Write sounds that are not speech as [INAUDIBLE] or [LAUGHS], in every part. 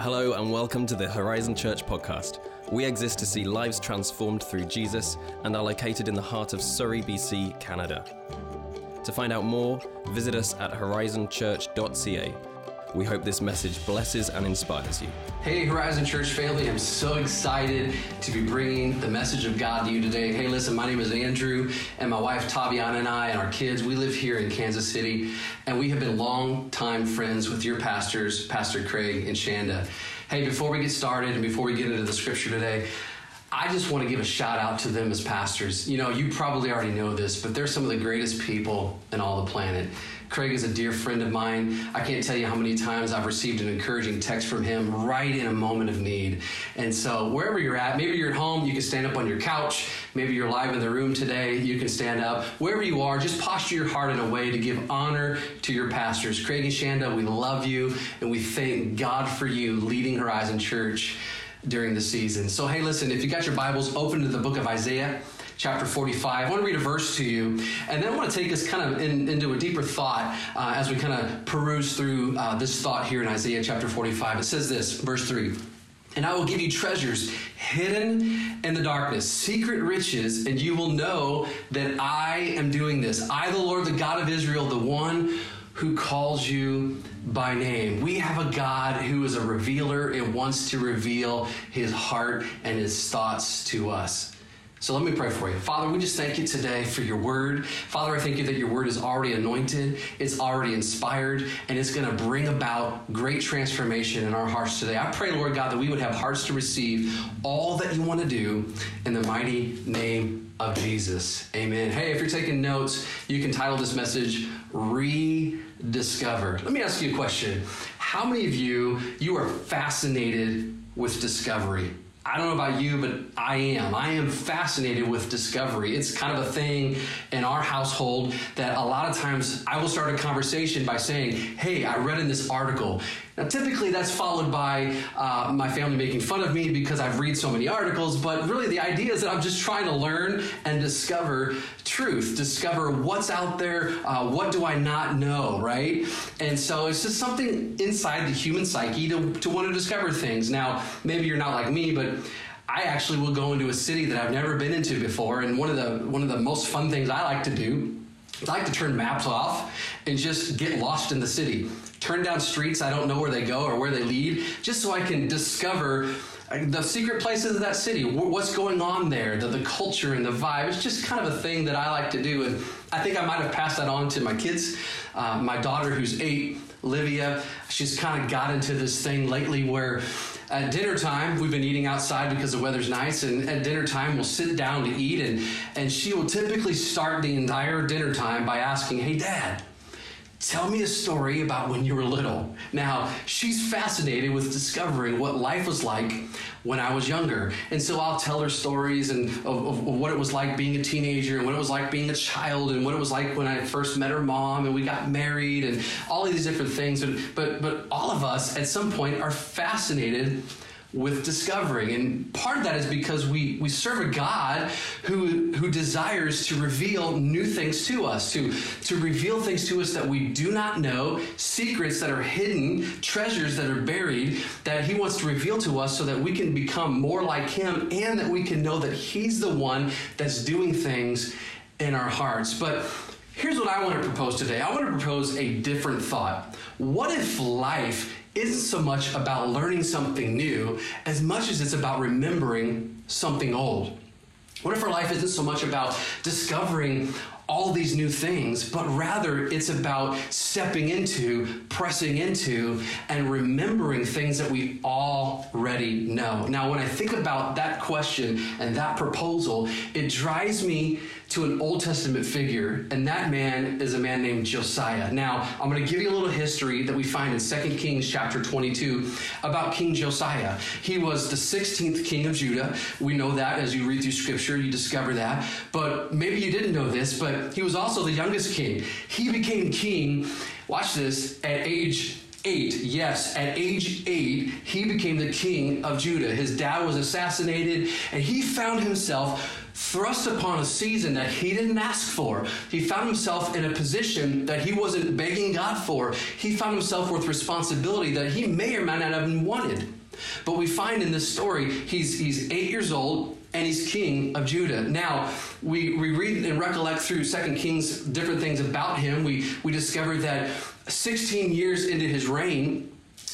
Hello, and welcome to the Horizon Church podcast. We exist to see lives transformed through Jesus and are located in the heart of Surrey, BC, Canada. To find out more, visit us at horizonchurch.ca. We hope this message blesses and inspires you. Hey, Horizon Church family, I'm so excited to be bringing the message of God to you today. Hey, listen, my name is Andrew, and my wife Taviana and I and our kids, we live here in Kansas City, and we have been long-time friends with your pastors, Pastor Craig and Shanda. Hey, before we get started and before we get into the scripture today, I just want to give a shout out to them as pastors. You know, you probably already know this, but they're some of the greatest people in all the planet. Craig is a dear friend of mine. I can't tell you how many times I've received an encouraging text from him right in a moment of need. And so, wherever you're at, maybe you're at home, you can stand up on your couch. Maybe you're live in the room today, you can stand up. Wherever you are, just posture your heart in a way to give honor to your pastors. Craig and Shanda, we love you and we thank God for you leading Horizon Church during the season. So, hey, listen, if you got your Bibles, open to the book of Isaiah chapter 45. I want to read a verse to you, and then I want to take us kind of in, into a deeper thought uh, as we kind of peruse through uh, this thought here in Isaiah chapter 45. It says this, verse 3. And I will give you treasures hidden in the darkness, secret riches, and you will know that I am doing this. I, the Lord, the God of Israel, the one who calls you by name. We have a God who is a revealer and wants to reveal his heart and his thoughts to us. So let me pray for you. Father, we just thank you today for your word. Father, I thank you that your word is already anointed, it's already inspired, and it's going to bring about great transformation in our hearts today. I pray, Lord God, that we would have hearts to receive all that you want to do in the mighty name of Jesus. Amen. Hey, if you're taking notes, you can title this message Rediscover. Let me ask you a question. How many of you you are fascinated with discovery? I don't know about you, but I am. I am fascinated with discovery. It's kind of a thing in our household that a lot of times I will start a conversation by saying, Hey, I read in this article. Now, typically that's followed by uh, my family making fun of me because I've read so many articles, but really the idea is that I'm just trying to learn and discover truth, discover what's out there, uh, what do I not know, right? And so it's just something inside the human psyche to, to want to discover things. Now, maybe you're not like me, but I actually will go into a city that I've never been into before, and one of the one of the most fun things I like to do I like to turn maps off and just get lost in the city. Turn down streets I don't know where they go or where they lead, just so I can discover the secret places of that city, what's going on there, the, the culture and the vibe. It's just kind of a thing that I like to do. And I think I might have passed that on to my kids. Uh, my daughter, who's eight, Livia, she's kind of got into this thing lately where at dinner time, we've been eating outside because the weather's nice, and at dinner time, we'll sit down to eat, and, and she will typically start the entire dinner time by asking, Hey, Dad, Tell me a story about when you were little. Now, she's fascinated with discovering what life was like when I was younger. And so I'll tell her stories and of, of, what it was like being a teenager and what it was like being a child and what it was like when I first met her mom and we got married and all of these different things. But, but all of us at some point are fascinated with discovering. And part of that is because we, we serve a God who, who desires to reveal new things to us, to, to reveal things to us that we do not know, secrets that are hidden, treasures that are buried, that He wants to reveal to us so that we can become more like Him and that we can know that He's the one that's doing things in our hearts. But here's what I want to propose today I want to propose a different thought. What if life isn't so much about learning something new as much as it's about remembering something old. What if our life isn't so much about discovering all these new things, but rather it's about stepping into, pressing into, and remembering things that we already know. Now, when I think about that question and that proposal, it drives me to an Old Testament figure, and that man is a man named Josiah. Now, I'm going to give you a little history that we find in 2 Kings chapter 22 about King Josiah. He was the 16th king of Judah. We know that as you read through scripture, you discover that. But maybe you didn't know this, but he was also the youngest king. He became king, watch this, at age Eight, yes, at age eight, he became the king of Judah. His dad was assassinated, and he found himself thrust upon a season that he didn't ask for. He found himself in a position that he wasn't begging God for. He found himself with responsibility that he may or may not have wanted. But we find in this story, he's, he's eight years old and he's king of Judah. Now, we, we read and recollect through Second Kings different things about him. We, we discover that 16 years into his reign,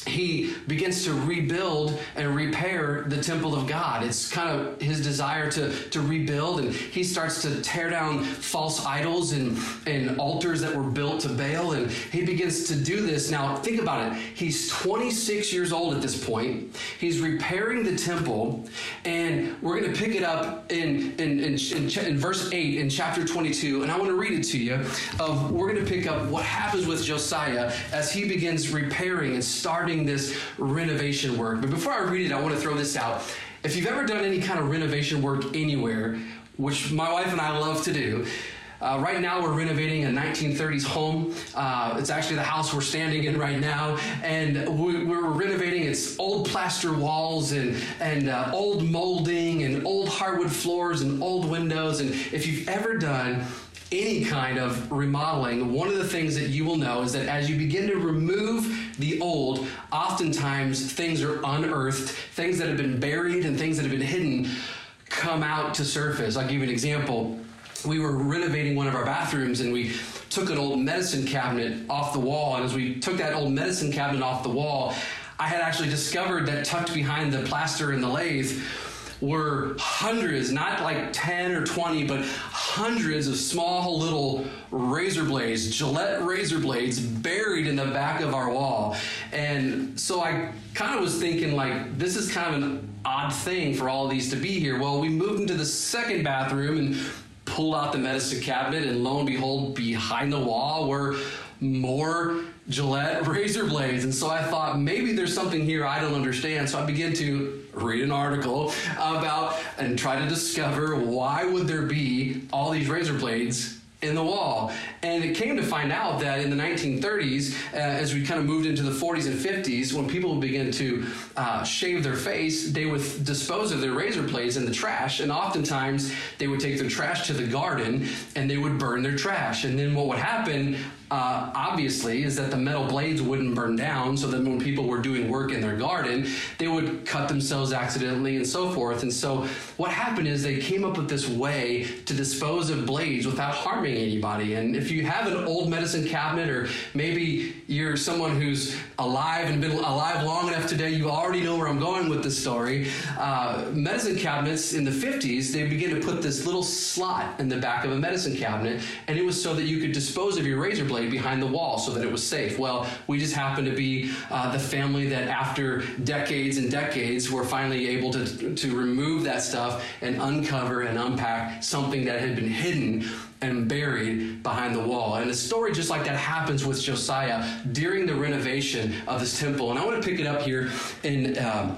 he begins to rebuild and repair the temple of God. It's kind of his desire to, to rebuild, and he starts to tear down false idols and, and altars that were built to Baal, and he begins to do this. Now, think about it. He's 26 years old at this point. He's repairing the temple, and we're going to pick it up in, in, in, in, in verse 8 in chapter 22, and I want to read it to you. Of We're going to pick up what happens with Josiah as he begins repairing and starting this renovation work. But before I read it, I want to throw this out. If you've ever done any kind of renovation work anywhere, which my wife and I love to do, uh, right now, we're renovating a 1930s home. Uh, it's actually the house we're standing in right now, and we, are renovating its old plaster walls and and uh, old molding and old hardwood floors and old windows. And if you've ever done any kind of remodeling, one of the things that you will know is that as you begin to remove the old, oftentimes things are unearthed, things that have been buried and things that have been hidden come out to surface. I'll give you an example. We were renovating one of our bathrooms and we took an old medicine cabinet off the wall. And as we took that old medicine cabinet off the wall, I had actually discovered that tucked behind the plaster and the lathe were hundreds, not like 10 or 20, but hundreds of small little razor blades, Gillette razor blades buried in the back of our wall. And so I kind of was thinking, like, this is kind of an odd thing for all these to be here. Well, we moved into the second bathroom and pulled out the medicine cabinet, and lo and behold, behind the wall were more Gillette [LAUGHS] razor blades. And so I thought maybe there's something here I don't understand. So I began to read an article about and try to discover why would there be all these razor blades in the wall. And it came to find out that in the 1930s, uh, as we kind of moved into the 40s and 50s, when people began to uh, shave their face, they would dispose of their razor blades in the trash. And oftentimes, they would take their trash to the garden and they would burn their trash. And then what would happen uh, obviously, is that the metal blades wouldn't burn down. So that when people were doing work in their garden, they would cut themselves accidentally and so forth. And so what happened is they came up with this way to dispose of blades without harming anybody. And if you have an old medicine cabinet, or maybe you're someone who's alive and been alive long enough today, you already know where I'm going with this story. Uh, medicine cabinets in the 50s, they began to put this little slot in the back of a medicine cabinet, and it was so that you could dispose of your razor blade behind the wall so that it was safe. Well, we just happened to be uh, the family that, after decades and decades, were finally able to, to remove that stuff and uncover and unpack something that had been hidden and buried behind the wall. And a story just like that happens with Josiah during the renovation of this temple. And I want to pick it up here in. Um,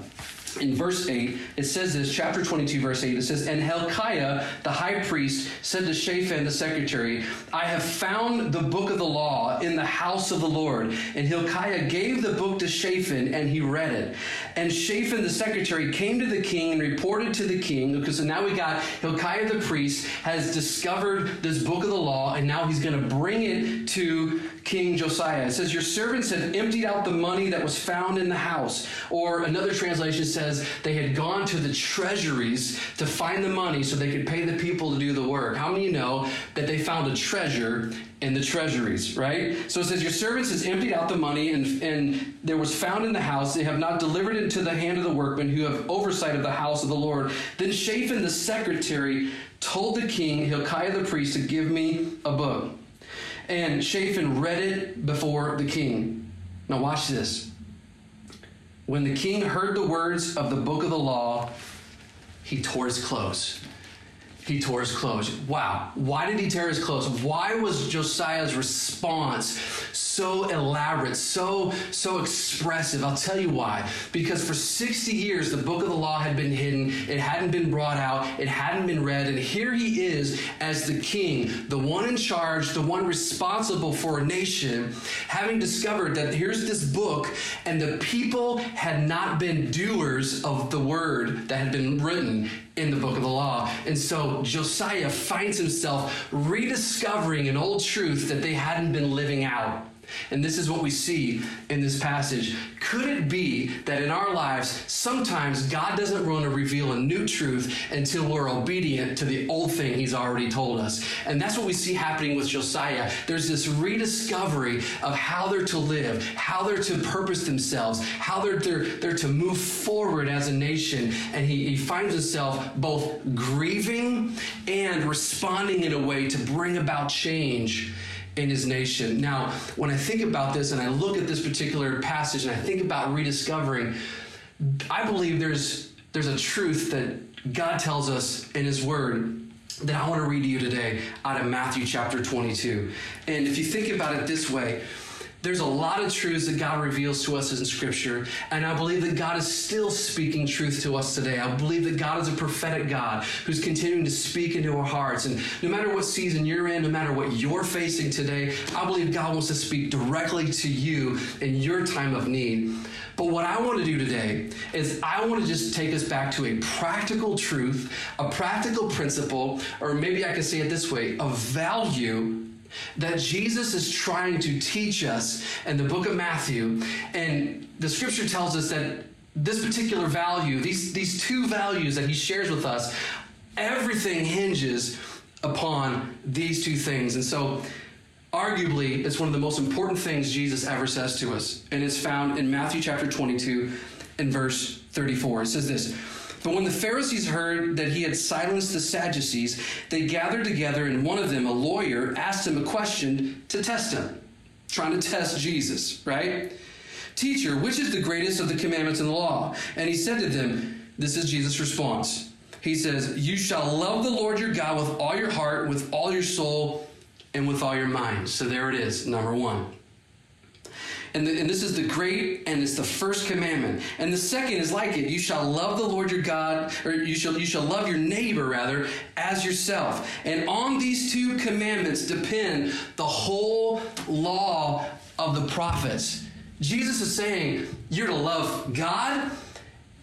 in verse 8, it says this, chapter 22, verse 8, it says, And Hilkiah, the high priest, said to Shaphan, the secretary, I have found the book of the law in the house of the Lord. And Hilkiah gave the book to Shaphan, and he read it. And Shaphan, the secretary, came to the king and reported to the king, because so now we got Hilkiah the priest has discovered this book of the law, and now he's going to bring it to King Josiah. It says, Your servants have emptied out the money that was found in the house. Or another translation says, They had gone to the treasuries to find the money so they could pay the people to do the work. How many you know that they found a treasure in the treasuries, right? So it says, Your servants has emptied out the money, and, and there was found in the house. They have not delivered it to the hand of the workmen who have oversight of the house of the Lord. Then Shaphan the secretary told the king, Hilkiah the priest, to give me a book. And Shaphan read it before the king. Now, watch this. When the king heard the words of the book of the law, he tore his clothes. He tore his clothes. Wow. Why did he tear his clothes? Why was Josiah's response so elaborate, so so expressive? I'll tell you why. Because for 60 years the book of the law had been hidden, it hadn't been brought out, it hadn't been read, and here he is as the king, the one in charge, the one responsible for a nation, having discovered that here's this book and the people had not been doers of the word that had been written in the book of the law. And so Josiah finds himself rediscovering an old truth that they hadn't been living out. And this is what we see in this passage. Could it be that in our lives, sometimes God doesn't want to reveal a new truth until we're obedient to the old thing He's already told us? And that's what we see happening with Josiah. There's this rediscovery of how they're to live, how they're to purpose themselves, how they're, they're, they're to move forward as a nation. And he, he finds himself both grieving and responding in a way to bring about change in his nation. Now, when I think about this and I look at this particular passage and I think about rediscovering, I believe there's there's a truth that God tells us in his word that I want to read to you today out of Matthew chapter 22. And if you think about it this way, there's a lot of truths that God reveals to us in Scripture, and I believe that God is still speaking truth to us today. I believe that God is a prophetic God who's continuing to speak into our hearts. And no matter what season you're in, no matter what you're facing today, I believe God wants to speak directly to you in your time of need. But what I want to do today is I want to just take us back to a practical truth, a practical principle, or maybe I can say it this way a value that Jesus is trying to teach us in the book of Matthew. And the scripture tells us that this particular value, these, these two values that he shares with us, everything hinges upon these two things. And so, arguably, it's one of the most important things Jesus ever says to us. And it's found in Matthew chapter 22 and verse 34. It says this. But when the Pharisees heard that he had silenced the Sadducees, they gathered together, and one of them, a lawyer, asked him a question to test him, trying to test Jesus, right? Teacher, which is the greatest of the commandments in the law? And he said to them, This is Jesus' response. He says, You shall love the Lord your God with all your heart, with all your soul, and with all your mind. So there it is, number one. And, the, and this is the great, and it's the first commandment. And the second is like it: you shall love the Lord your God, or you shall you shall love your neighbor rather as yourself. And on these two commandments depend the whole law of the prophets. Jesus is saying you're to love God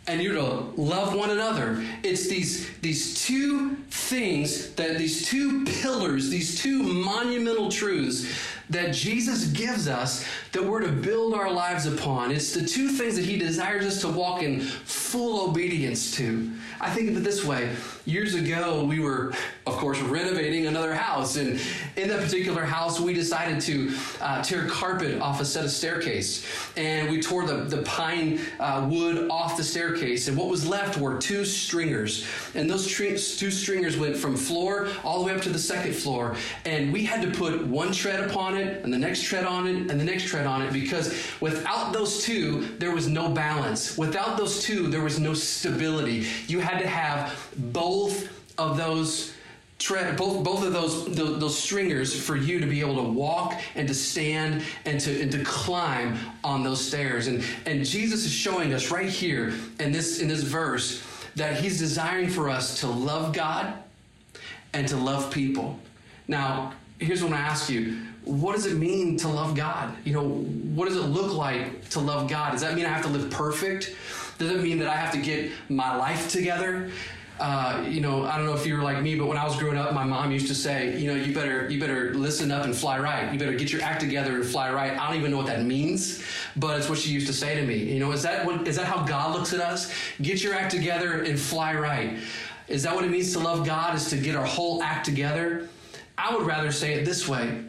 and you're to love one another. It's these, these two things, that these two pillars, these two monumental truths that Jesus gives us that we're to build our lives upon. It's the two things that he desires us to walk in full obedience to. I think of it this way. Years ago, we were, of course, renovating another house. And in that particular house, we decided to uh, tear carpet off a set of staircase. And we tore the, the pine uh, wood off the staircase. And what was left were two stringers. And those two stringers went from floor all the way up to the second floor. And we had to put one tread upon it, and the next tread on it, and the next tread on it, because without those two, there was no balance. Without those two, there was no stability. You had to have both of those tread both both of those, those, those stringers for you to be able to walk and to stand and to and to climb on those stairs and and Jesus is showing us right here in this in this verse that he's desiring for us to love God and to love people. Now, here's what I ask you. What does it mean to love God? You know, what does it look like to love God? Does that mean I have to live perfect? Does it mean that I have to get my life together? Uh, you know, I don't know if you were like me, but when I was growing up, my mom used to say, you know, you better you better listen up and fly right. You better get your act together and fly right. I don't even know what that means, but it's what she used to say to me. You know, is that what is that how God looks at us? Get your act together and fly right. Is that what it means to love God? Is to get our whole act together? I would rather say it this way.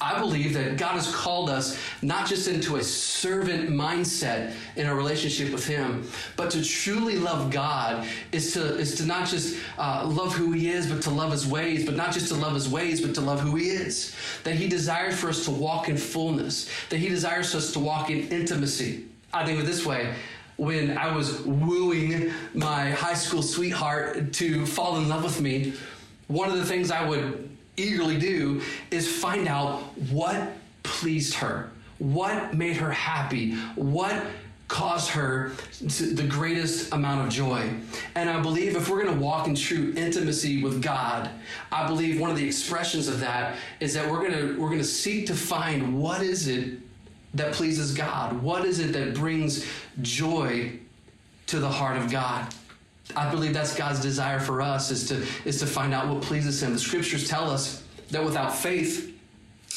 I believe that God has called us not just into a servant mindset in our relationship with Him, but to truly love God is to is to not just uh, love who He is, but to love His ways, but not just to love His ways, but to love who He is. That He desires for us to walk in fullness. That He desires us to walk in intimacy. I think of it this way: when I was wooing my high school sweetheart to fall in love with me, one of the things I would eagerly do is find out what pleased her, what made her happy, what caused her the greatest amount of joy. And I believe if we're going to walk in true intimacy with God, I believe one of the expressions of that is that we're going to we're going to seek to find what is it that pleases God? What is it that brings joy to the heart of God? I believe that's God's desire for us is to is to find out what pleases him. The scriptures tell us that without faith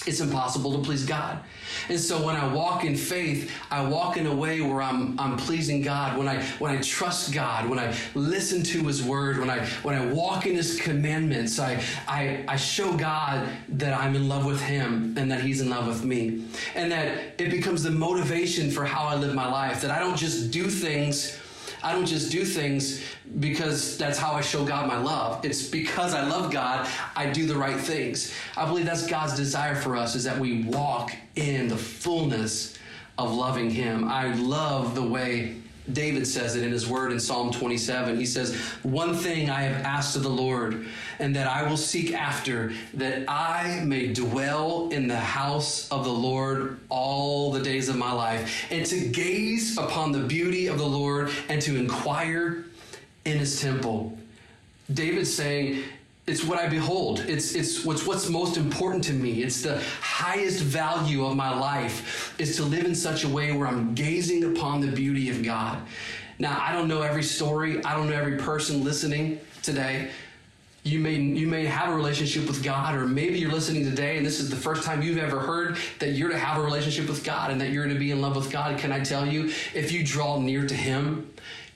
it's impossible to please God. And so when I walk in faith, I walk in a way where I'm I'm pleasing God. When I when I trust God, when I listen to his word, when I when I walk in his commandments, I I, I show God that I'm in love with him and that he's in love with me. And that it becomes the motivation for how I live my life. That I don't just do things I don't just do things because that's how I show God my love. It's because I love God, I do the right things. I believe that's God's desire for us is that we walk in the fullness of loving Him. I love the way David says it in his word in Psalm 27. He says, One thing I have asked of the Lord, and that I will seek after, that I may dwell in the house of the Lord all the days of my life, and to gaze upon the beauty of the Lord and to inquire in his temple. David's saying, it's what I behold. It's it's what's what's most important to me. It's the highest value of my life is to live in such a way where I'm gazing upon the beauty of God. Now, I don't know every story. I don't know every person listening today. You may you may have a relationship with God, or maybe you're listening today and this is the first time you've ever heard that you're to have a relationship with God and that you're to be in love with God. Can I tell you, if you draw near to Him,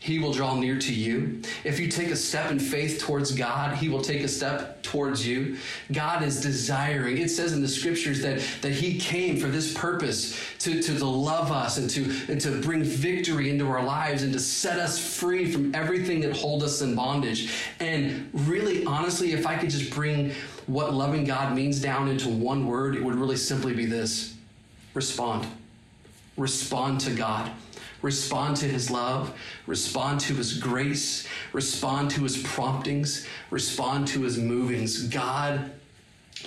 he will draw near to you. If you take a step in faith towards God, He will take a step towards you. God is desiring. It says in the scriptures that, that He came for this purpose to, to, to love us and to, and to bring victory into our lives and to set us free from everything that hold us in bondage. And really, honestly, if I could just bring what loving God means down into one word, it would really simply be this respond. Respond to God respond to his love, respond to his grace, respond to his promptings, respond to his movings. God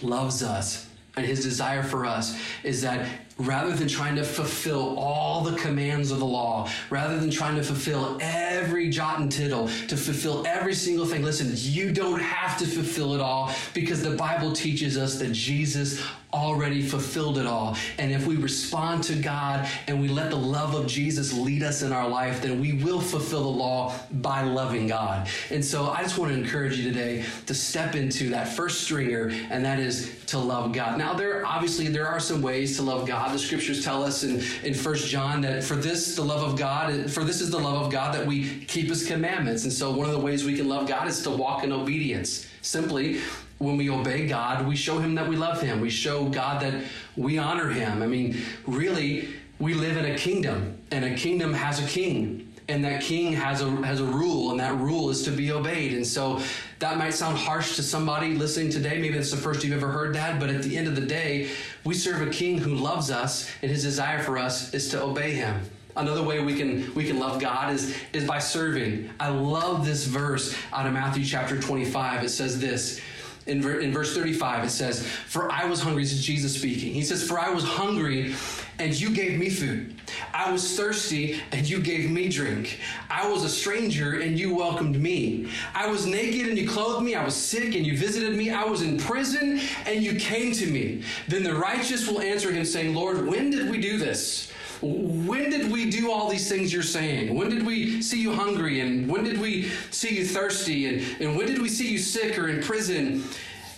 loves us. And his desire for us is that rather than trying to fulfill all the commands of the law, rather than trying to fulfill every jot and tittle, to fulfill every single thing, listen, you don't have to fulfill it all because the Bible teaches us that Jesus already fulfilled it all. And if we respond to God and we let the love of Jesus lead us in our life, then we will fulfill the law by loving God. And so I just want to encourage you today to step into that first stringer, and that is to love God. Now, there obviously there are some ways to love God. The scriptures tell us in, in First John that for this the love of God, for this is the love of God that we keep his commandments. And so one of the ways we can love God is to walk in obedience. Simply when we obey God, we show him that we love him. We show God that we honor him. I mean, really, we live in a kingdom, and a kingdom has a king. And that king has a has a rule, and that rule is to be obeyed. And so that might sound harsh to somebody listening today. Maybe it's the first you've ever heard that, but at the end of the day, we serve a king who loves us, and his desire for us is to obey him. Another way we can we can love God is is by serving. I love this verse out of Matthew chapter 25. It says this in, in verse 35, it says, For I was hungry. This is Jesus speaking. He says, For I was hungry and you gave me food. I was thirsty and you gave me drink. I was a stranger and you welcomed me. I was naked and you clothed me. I was sick and you visited me. I was in prison and you came to me. Then the righteous will answer him, saying, Lord, when did we do this? When did we do all these things you're saying? When did we see you hungry? And when did we see you thirsty? And, and when did we see you sick or in prison?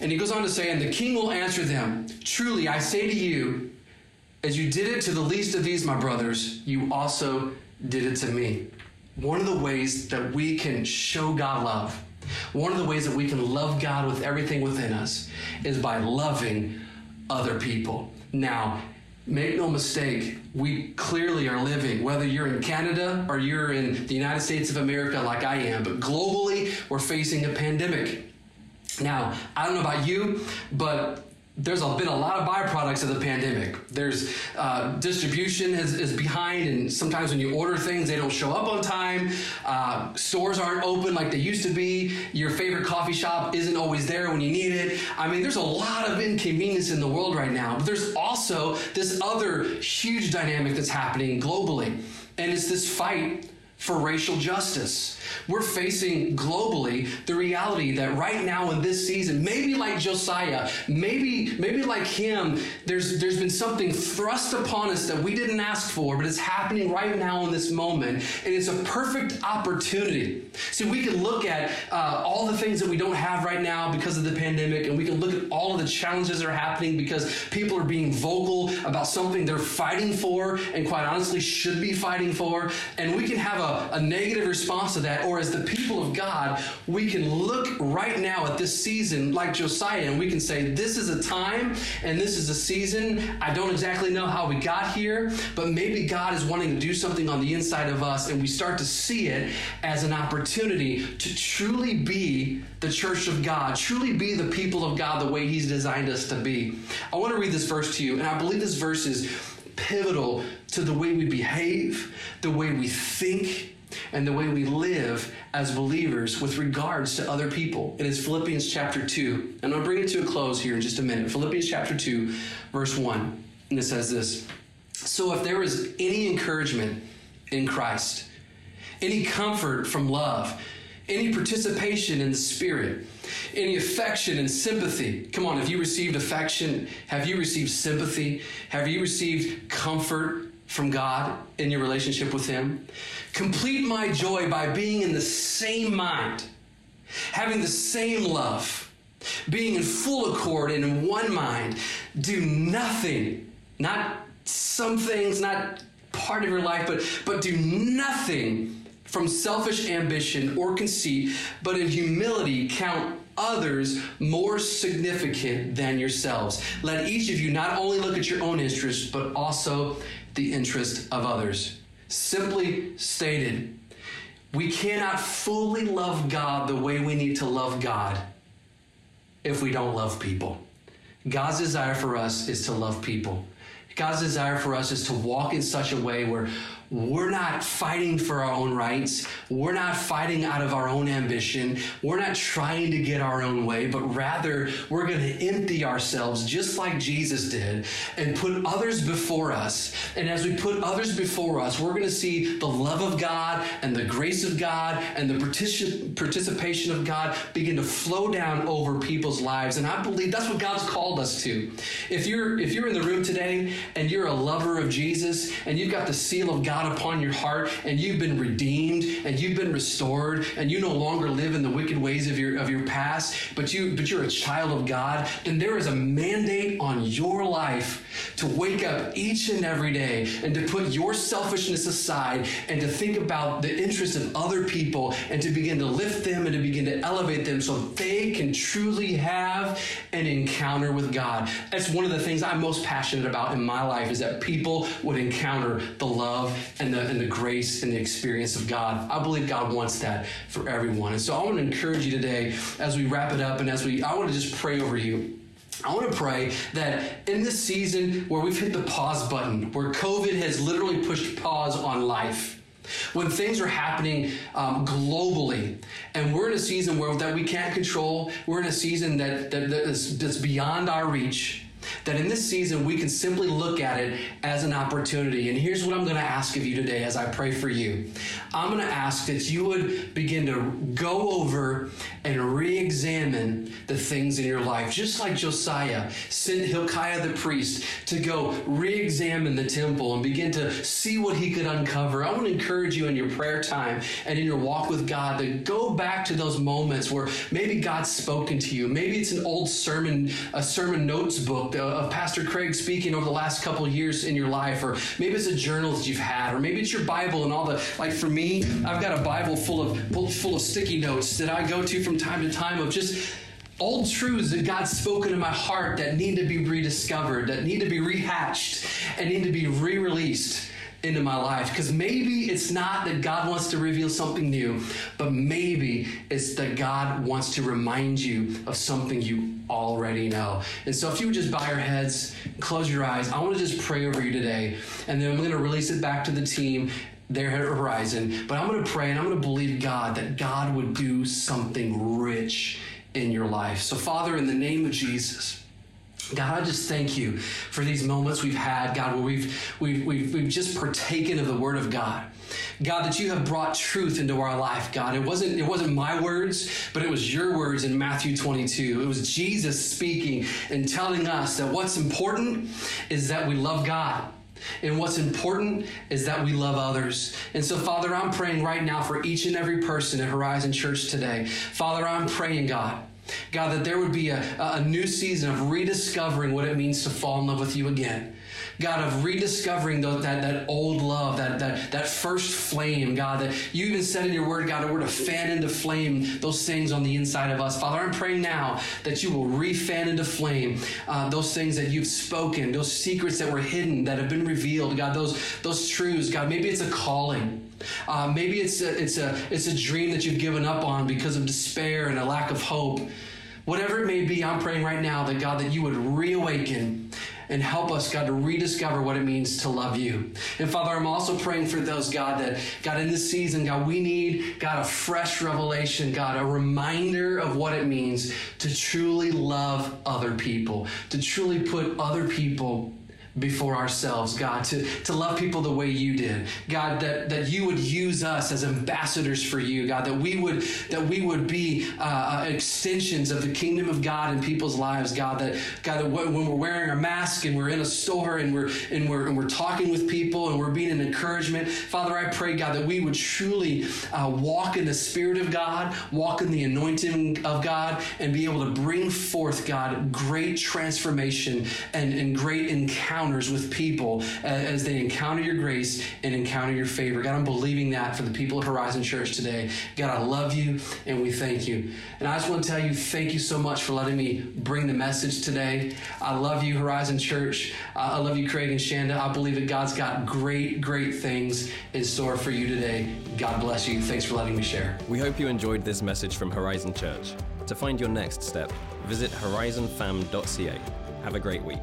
And he goes on to say, And the king will answer them Truly, I say to you, as you did it to the least of these, my brothers, you also did it to me. One of the ways that we can show God love, one of the ways that we can love God with everything within us, is by loving other people. Now, Make no mistake, we clearly are living, whether you're in Canada or you're in the United States of America like I am, but globally, we're facing a pandemic. Now, I don't know about you, but there's been a lot of byproducts of the pandemic. There's uh, distribution is, is, behind, and sometimes when you order things, they don't show up on time. Uh, stores aren't open like they used to be. Your favorite coffee shop isn't always there when you need it. I mean, there's a lot of inconvenience in the world right now. But there's also this other huge dynamic that's happening globally, and it's this fight for racial justice. We're facing globally the reality that right now in this season, maybe like Josiah, maybe maybe like him, there's there's been something thrust upon us that we didn't ask for, but it's happening right now in this moment, and it's a perfect opportunity. See, we can look at uh, all the things that we don't have right now because of the pandemic, and we can look at all of the challenges that are happening because people are being vocal about something they're fighting for, and quite honestly should be fighting for, and we can have a, a negative response to that or as the people of God, we can look right now at this season like Josiah and we can say, This is a time and this is a season. I don't exactly know how we got here, but maybe God is wanting to do something on the inside of us and we start to see it as an opportunity to truly be the church of God, truly be the people of God the way He's designed us to be. I want to read this verse to you, and I believe this verse is pivotal to the way we behave, the way we think, and the way we live as believers with regards to other people. It is Philippians chapter 2. And I'll bring it to a close here in just a minute. Philippians chapter 2, verse 1. And it says this So if there is any encouragement in Christ, any comfort from love, any participation in the Spirit, any affection and sympathy. Come on, have you received affection? Have you received sympathy? Have you received comfort from God in your relationship with Him? Complete my joy by being in the same mind, having the same love, being in full accord and in one mind. Do nothing, not some things, not part of your life, but, but do nothing from selfish ambition or conceit, but in humility count others more significant than yourselves. Let each of you not only look at your own interests, but also the interest of others. Simply stated, we cannot fully love God the way we need to love God if we don't love people. God's desire for us is to love people. God's desire for us is to walk in such a way where we're not fighting for our own rights. We're not fighting out of our own ambition. We're not trying to get our own way, but rather we're going to empty ourselves just like Jesus did and put others before us. And as we put others before us, we're going to see the love of God and the grace of God and the particip- participation of God begin to flow down over people's lives. And I believe that's what God's called us to. If you're if you're in the room today and you're a lover of Jesus and you've got the seal of God God upon your heart and you've been redeemed and you've been restored and you no longer live in the wicked ways of your of your past, but you but you're a child of God, then there is a mandate on your life to wake up each and every day and to put your selfishness aside and to think about the interests of other people and to begin to lift them and to begin to elevate them so they can truly have an encounter with God. That's one of the things I'm most passionate about in my life is that people would encounter the love and the, and the grace and the experience of God. I believe God wants that for everyone. And so I want to encourage you today as we wrap it up and as we, I want to just pray over you. I want to pray that in this season where we've hit the pause button, where COVID has literally pushed pause on life, when things are happening um, globally and we're in a season where that we can't control we're in a season that, that, that is, that's beyond our reach that in this season we can simply look at it as an opportunity. And here's what I'm going to ask of you today as I pray for you I'm going to ask that you would begin to go over and re examine the things in your life, just like Josiah sent Hilkiah the priest to go re examine the temple and begin to see what he could uncover. I want to encourage you in your prayer time and in your walk with God to go back to those moments where maybe God's spoken to you. Maybe it's an old sermon, a sermon notes book Uh, of Pastor Craig speaking over the last couple years in your life, or maybe it's a journal that you've had, or maybe it's your Bible and all the like. For me, I've got a Bible full of full of sticky notes that I go to from time to time of just old truths that God's spoken in my heart that need to be rediscovered, that need to be rehatched, and need to be re-released into my life. Because maybe it's not that God wants to reveal something new, but maybe it's that God wants to remind you of something you already know. And so, if you would just bow your heads, close your eyes, I want to just pray over you today. And then I'm going to release it back to the team there at Horizon. But I'm going to pray and I'm going to believe God that God would do something rich in your life. So, Father, in the name of Jesus, God, I just thank you for these moments we've had, God, where we've, we've, we've, we've just partaken of the Word of God. God, that you have brought truth into our life, God. It wasn't, it wasn't my words, but it was your words in Matthew 22. It was Jesus speaking and telling us that what's important is that we love God. And what's important is that we love others. And so, Father, I'm praying right now for each and every person at Horizon Church today. Father, I'm praying, God, God, that there would be a, a new season of rediscovering what it means to fall in love with you again. God, of rediscovering that, that old love, that, that, that first flame, God, that you even said in your word, God, that we're to fan into flame those things on the inside of us. Father, I'm praying now that you will refan into flame uh, those things that you've spoken, those secrets that were hidden, that have been revealed, God, those, those truths, God, maybe it's a calling. Uh, maybe it's a, it's, a, it's a dream that you've given up on because of despair and a lack of hope. Whatever it may be, I'm praying right now that God, that you would reawaken and help us, God, to rediscover what it means to love you. And Father, I'm also praying for those, God, that, God, in this season, God, we need, God, a fresh revelation, God, a reminder of what it means to truly love other people, to truly put other people before ourselves, God, to, to love people the way you did. God, that, that you would use us as ambassadors for you, God, that we would that we would be uh, uh extensions of the kingdom of God in people's lives, God, that God, that when we're wearing our mask and we're in a store and we're and we're and we're talking with people and we're being an encouragement, Father, I pray, God, that we would truly uh, walk in the Spirit of God, walk in the anointing of God, and be able to bring forth, God, great transformation and, and great encounter encounters with people uh, as they encounter your grace and encounter your favor. God, I'm believing that for the people of Horizon Church today. God, I love you and we thank you. And I just want to tell you, thank you so much for letting me bring the message today. I love you, Horizon Church. Uh, I love you, Craig and Shanda. I believe that God's got great, great things in store for you today. God bless you. Thanks for letting me share. We hope you enjoyed this message from Horizon Church. To find your next step, visit horizonfam.ca. Have a great week.